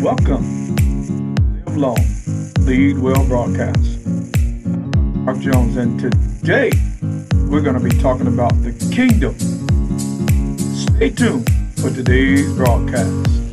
Welcome. To Live long, lead well broadcast. I'm Mark Jones, and today we're going to be talking about the kingdom. Stay tuned for today's broadcast.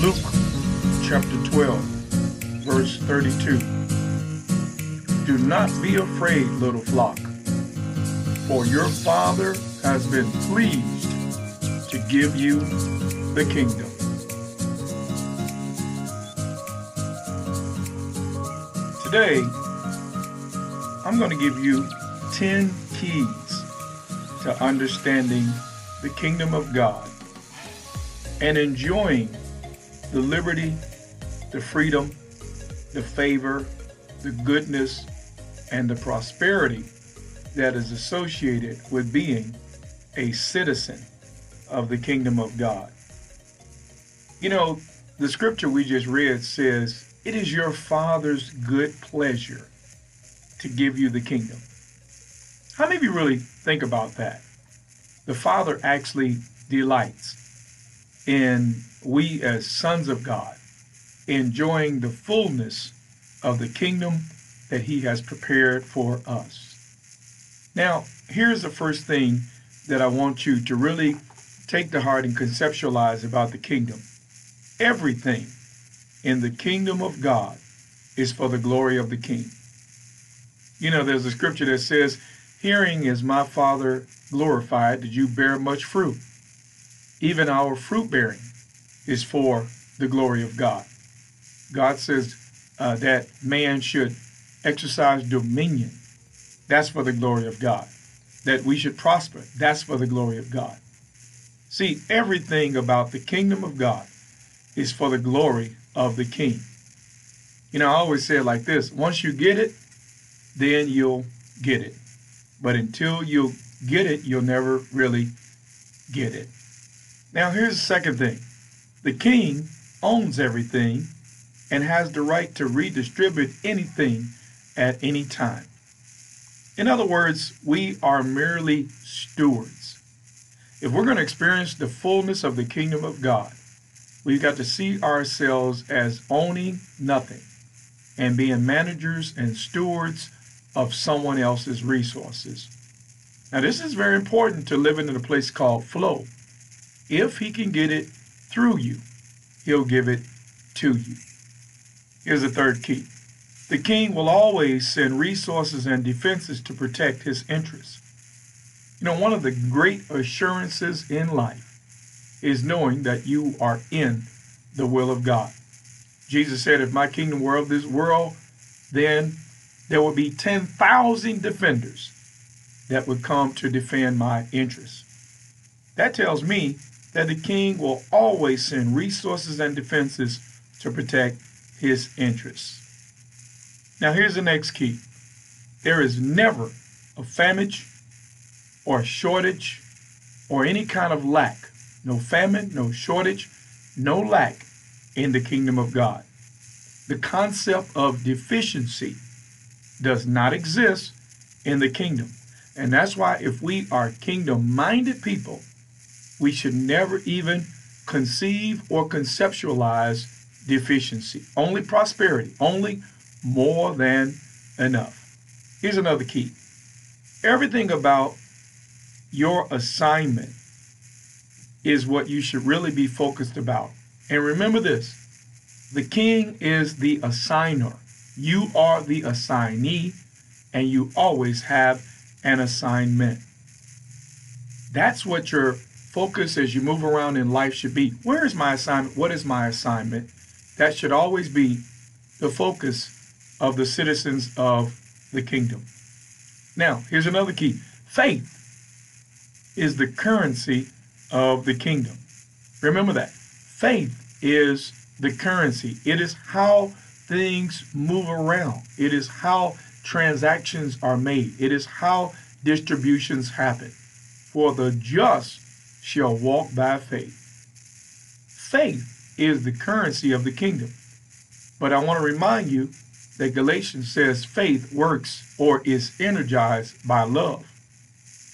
Luke chapter 12, verse 32. Do not be afraid, little flock, for your Father has been pleased to give you the kingdom. Today, I'm going to give you 10 keys to understanding the kingdom of God and enjoying the liberty, the freedom, the favor, the goodness, and the prosperity that is associated with being a citizen of the kingdom of God. You know, the scripture we just read says, It is your Father's good pleasure to give you the kingdom. How many of you really think about that? The Father actually delights in we as sons of God enjoying the fullness of the kingdom that he has prepared for us. Now, here's the first thing that I want you to really take to heart and conceptualize about the kingdom. Everything in the kingdom of God is for the glory of the king. You know, there's a scripture that says, Hearing is my Father glorified, did you bear much fruit. Even our fruit bearing is for the glory of God. God says uh, that man should exercise dominion. That's for the glory of God. That we should prosper. That's for the glory of God. See, everything about the kingdom of God is for the glory of the king. You know, I always say it like this once you get it, then you'll get it. But until you get it, you'll never really get it. Now, here's the second thing the king owns everything and has the right to redistribute anything at any time. In other words, we are merely stewards. If we're going to experience the fullness of the kingdom of God, we've got to see ourselves as owning nothing and being managers and stewards of someone else's resources. Now, this is very important to living in a place called flow. If he can get it through you, he'll give it to you. Here's the third key the king will always send resources and defenses to protect his interests. You know, one of the great assurances in life is knowing that you are in the will of God. Jesus said, If my kingdom were of this world, then there would be 10,000 defenders that would come to defend my interests. That tells me that the king will always send resources and defenses to protect his interests. Now, here's the next key there is never a famine or a shortage or any kind of lack. No famine, no shortage, no lack in the kingdom of God. The concept of deficiency does not exist in the kingdom. And that's why, if we are kingdom minded people, we should never even conceive or conceptualize deficiency. Only prosperity, only more than enough. Here's another key everything about your assignment is what you should really be focused about. And remember this the king is the assigner, you are the assignee, and you always have an assignment. That's what your focus as you move around in life should be. Where is my assignment? What is my assignment? That should always be the focus of the citizens of the kingdom. Now, here's another key faith is the currency of the kingdom. Remember that. Faith is the currency, it is how things move around, it is how transactions are made. It is how distributions happen. For the just shall walk by faith. Faith is the currency of the kingdom. But I want to remind you that Galatians says faith works or is energized by love.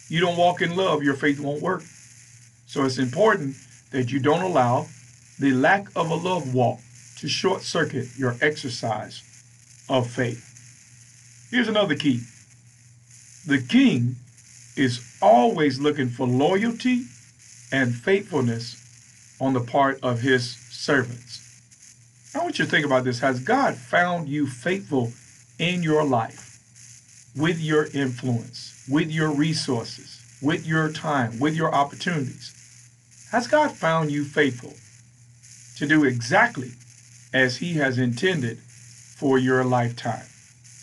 You don't walk in love, your faith won't work. So it's important that you don't allow the lack of a love walk to short circuit your exercise of faith. Here's another key the king is always looking for loyalty and faithfulness on the part of his servants. I want you to think about this. Has God found you faithful in your life with your influence, with your resources, with your time, with your opportunities? Has God found you faithful to do exactly as He has intended for your lifetime?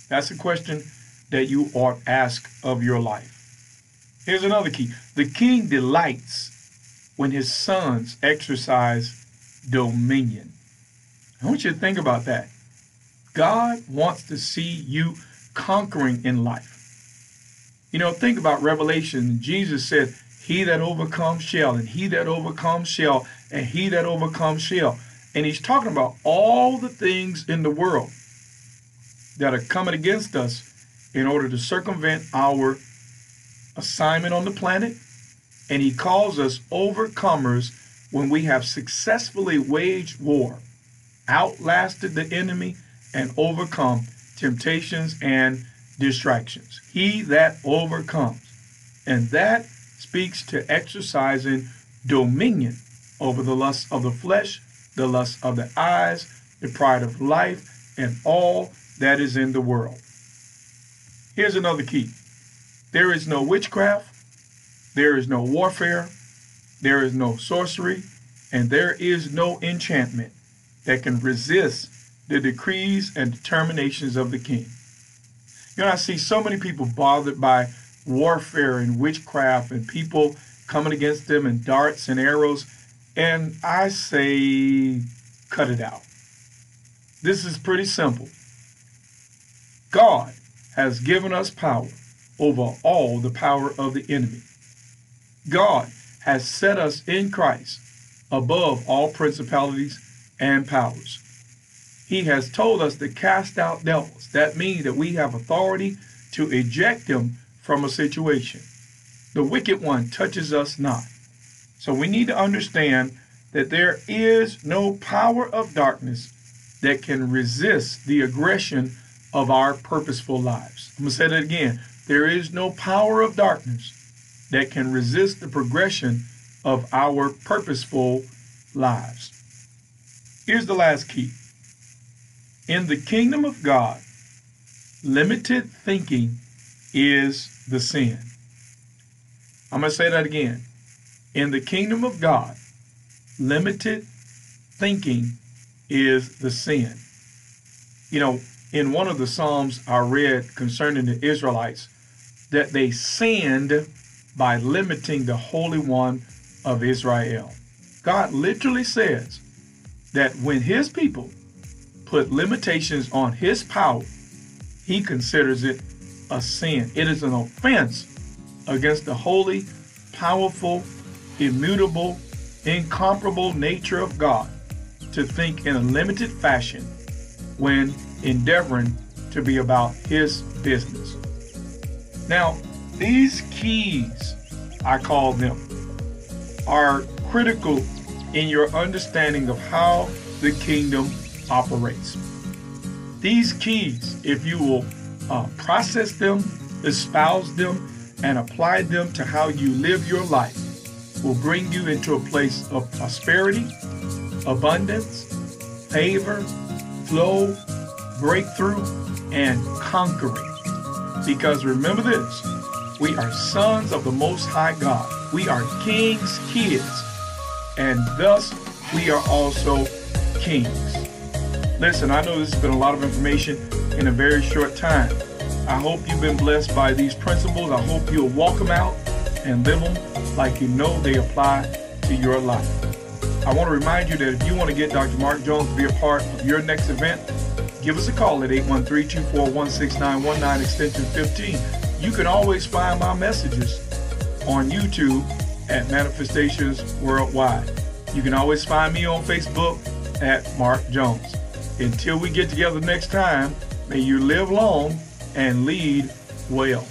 That's a question that you ought ask of your life. Here's another key the king delights when his sons exercise dominion. I want you to think about that. God wants to see you conquering in life. You know, think about Revelation. Jesus said, He that overcomes shall, and he that overcomes shall, and he that overcomes shall. And he's talking about all the things in the world that are coming against us in order to circumvent our assignment on the planet. And he calls us overcomers when we have successfully waged war outlasted the enemy, and overcome temptations and distractions. He that overcomes. And that speaks to exercising dominion over the lust of the flesh, the lust of the eyes, the pride of life, and all that is in the world. Here's another key there is no witchcraft, there is no warfare, there is no sorcery, and there is no enchantment that can resist the decrees and determinations of the king. You know, I see so many people bothered by warfare and witchcraft and people coming against them and darts and arrows. And I say, cut it out. This is pretty simple. God has given us power over all the power of the enemy. God has set us in Christ above all principalities and powers. He has told us to cast out devils. That means that we have authority to eject them from a situation. The wicked one touches us not. So we need to understand that there is no power of darkness that can resist the aggression of our purposeful lives. I'm going to say that again. There is no power of darkness that can resist the progression of our purposeful lives. Here's the last key. In the kingdom of God, limited thinking is the sin. I'm going to say that again. In the kingdom of God, limited thinking is the sin. You know, in one of the Psalms I read concerning the Israelites, that they sinned by limiting the Holy One of Israel. God literally says that when his people put limitations on his power, he considers it a sin. It is an offense against the holy, powerful, immutable, incomparable nature of God to think in a limited fashion when endeavoring to be about his business. Now, these keys, I call them, are critical in your understanding of how the kingdom operates. These keys, if you will uh, process them, espouse them, and apply them to how you live your life, will bring you into a place of prosperity, abundance, favor, flow, breakthrough, and conquering. Because remember this we are sons of the Most High God, we are King's kids and thus we are also kings. Listen, I know this has been a lot of information in a very short time. I hope you've been blessed by these principles. I hope you'll walk them out and live them like you know they apply to your life. I want to remind you that if you want to get Dr. Mark Jones to be a part of your next event, give us a call at 813-241-6919 extension 15. You can always find my messages on YouTube at Manifestations Worldwide. You can always find me on Facebook at Mark Jones. Until we get together next time, may you live long and lead well.